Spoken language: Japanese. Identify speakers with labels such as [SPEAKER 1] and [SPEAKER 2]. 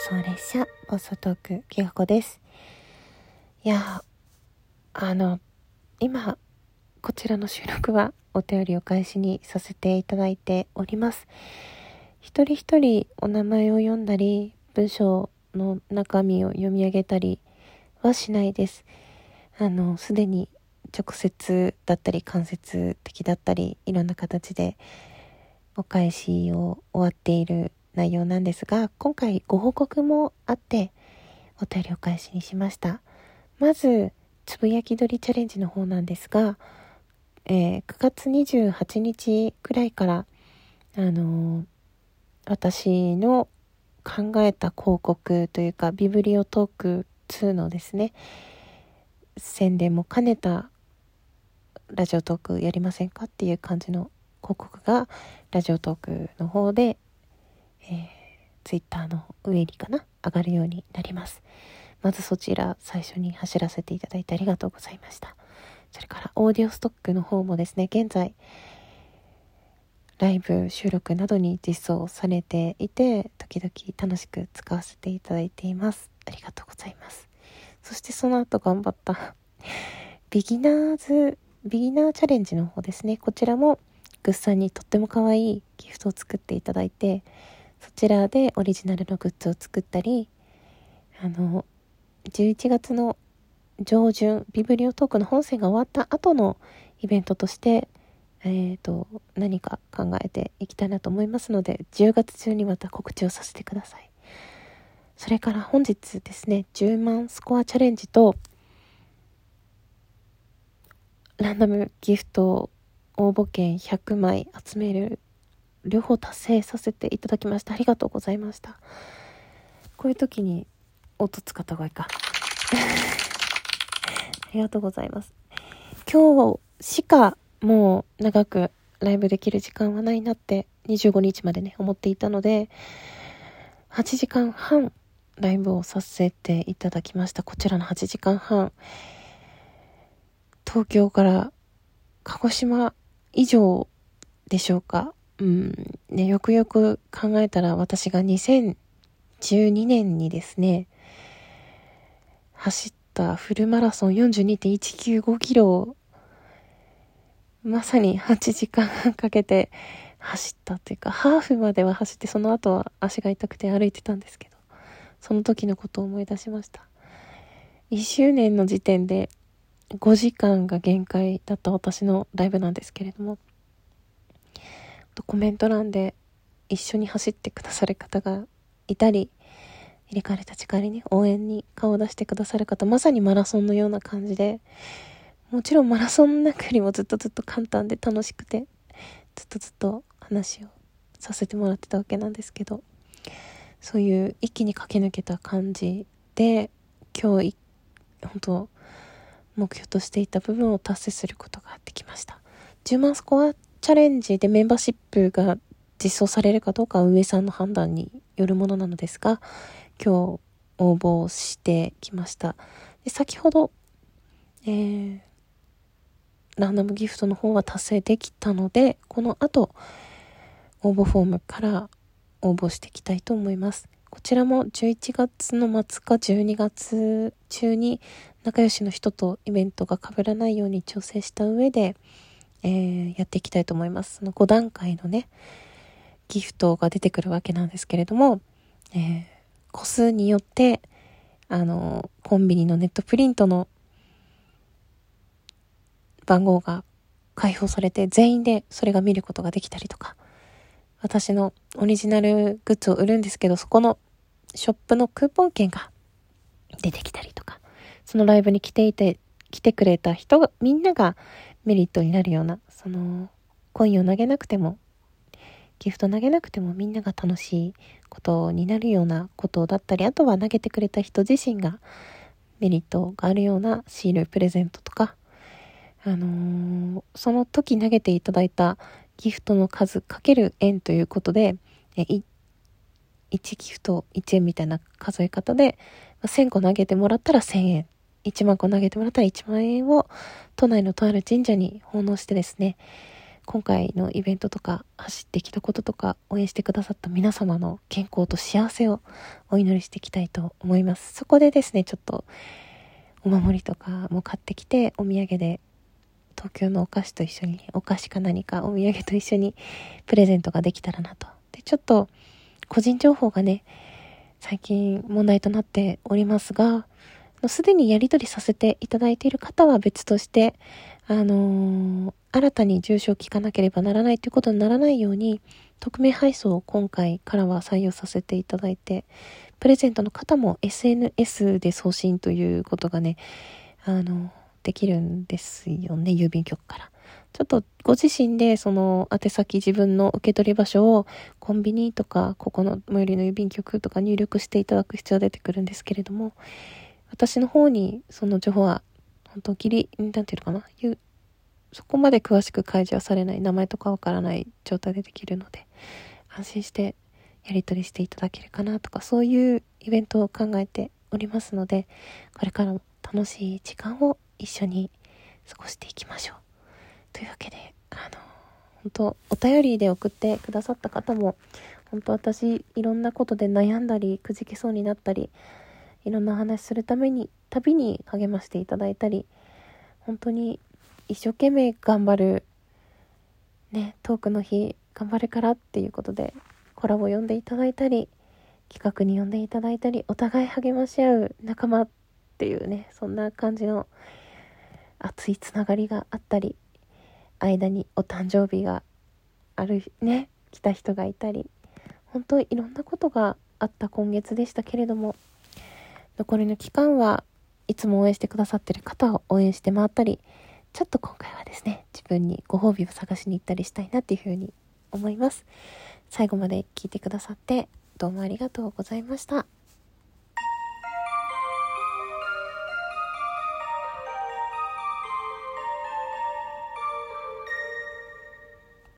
[SPEAKER 1] 送列車暴走トークきがこです。いやあの今こちらの収録はお便りを返しにさせていただいております。一人一人お名前を読んだり文章の中身を読み上げたりはしないです。あのすでに直接だったり間接的だったりいろんな形でお返しを終わっている内容なんですが、今回ご報告もあって、お便りお返しにしました。まず、つぶやき鳥チャレンジの方なんですが、えー、9月28日くらいから、あのー、私の考えた広告というか、ビブリオトーク2のですね、宣伝も兼ねたラジオトークやりませんかっていう感じの広告がラジオトークの方で、えー、ツイッターの上にかな上がるようになります。まずそちら最初に走らせていただいてありがとうございました。それからオーディオストックの方もですね現在ライブ収録などに実装されていて時々楽しく使わせていただいています。ありがとうございます。そしてその後頑張った ビギナーズビギナーチャレンジの方ですね。こちらもグッさんにとっても可愛いギフトを作っていただいてそちらでオリジナルのグッズを作ったりあの11月の上旬ビブリオトークの本戦が終わった後のイベントとしてえーと、何か考えていきたいなと思いますので10月中にまた告知をさせてください。それから本日ですね10万スコアチャレンジとランダムギフト応募券100枚集める両方達成させていただきました。ありがとうございました。こういう時に音使った方がいいか。ありがとうございます。今日しかもう長くライブできる時間はないなって25日までね思っていたので8時間半ライブをさせていただきました。こちらの8時間半。東京から鹿児島以上でしょうか。うん。ね、よくよく考えたら私が2012年にですね、走ったフルマラソン42.195キロをまさに8時間かけて走ったっていうか、ハーフまでは走ってその後は足が痛くて歩いてたんですけど、その時のことを思い出しました。1周年の時点で5時間が限界だった私のライブなんですけれどもとコメント欄で一緒に走ってくださる方がいたり入れ替われた力に応援に顔を出してくださる方まさにマラソンのような感じでもちろんマラソンの中よりもずっとずっと簡単で楽しくてずっとずっと話をさせてもらってたわけなんですけどそういう一気に駆け抜けた感じで今日本当目標としていた部分を達成することができました。10万スコアチャレンジでメンバーシップが実装されるかどうかは運営さんの判断によるものなのですが、今日応募してきました。で先ほど、えー、ランダムギフトの方は達成できたので、この後、応募フォームから応募していきたいと思います。こちらも11月の末か12月中に仲良しの人とイベントが被らないように調整した上で、えー、やっていきたいと思います。その5段階のね、ギフトが出てくるわけなんですけれども、えー、個数によって、あの、コンビニのネットプリントの番号が開放されて全員でそれが見ることができたりとか、私のオリジナルグッズを売るんですけど、そこのショップのクーポン券が出てきたりとか、そのライブに来ていて、来てくれた人が、みんながメリットになるような、その、コインを投げなくても、ギフト投げなくてもみんなが楽しいことになるようなことだったり、あとは投げてくれた人自身がメリットがあるようなシール、プレゼントとか、あのー、その時投げていただいたギフトの数かける円ということで、1ギフト1円みたいな数え方で、1000個投げてもらったら1000円。1万個投げてもらったら1万円を都内のとある神社に奉納してですね、今回のイベントとか走ってきたこととか応援してくださった皆様の健康と幸せをお祈りしていきたいと思います。そこでですね、ちょっとお守りとかも買ってきてお土産で東京のお菓子と一緒に、お菓子か何かお土産と一緒にプレゼントができたらなと。で、ちょっと個人情報がね、最近問題となっておりますが、すでにやり取りさせていただいている方は別として、あのー、新たに住所を聞かなければならないということにならないように、匿名配送を今回からは採用させていただいて、プレゼントの方も SNS で送信ということがね、あの、できるんですよね、郵便局から。ちょっとご自身でその宛先自分の受け取り場所をコンビニとかここの最寄りの郵便局とか入力していただく必要が出てくるんですけれども私の方にその情報は本当ギリ、なんていうのかな、そこまで詳しく開示はされない、名前とかわからない状態でできるので、安心してやり取りしていただけるかなとか、そういうイベントを考えておりますので、これからも楽しい時間を一緒に過ごしていきましょう。というわけで、あの、本当お便りで送ってくださった方も、本当私、いろんなことで悩んだり、くじけそうになったり、いろんな話するために、旅に励ましていただいたり、本当に一生懸命頑張る、ね、トークの日、頑張るからっていうことで、コラボ読んでいただいたり、企画に読んでいただいたり、お互い励まし合う仲間っていうね、そんな感じの熱いつながりがあったり、間にお誕生日があるね、来た人がいたり、本当いろんなことがあった今月でしたけれども、残りの期間はいつも応援してくださってる方を応援して回ったり、ちょっと今回はですね、自分にご褒美を探しに行ったりしたいなっていうふうに思います。最後まで聞いてくださってどうもありがとうございました。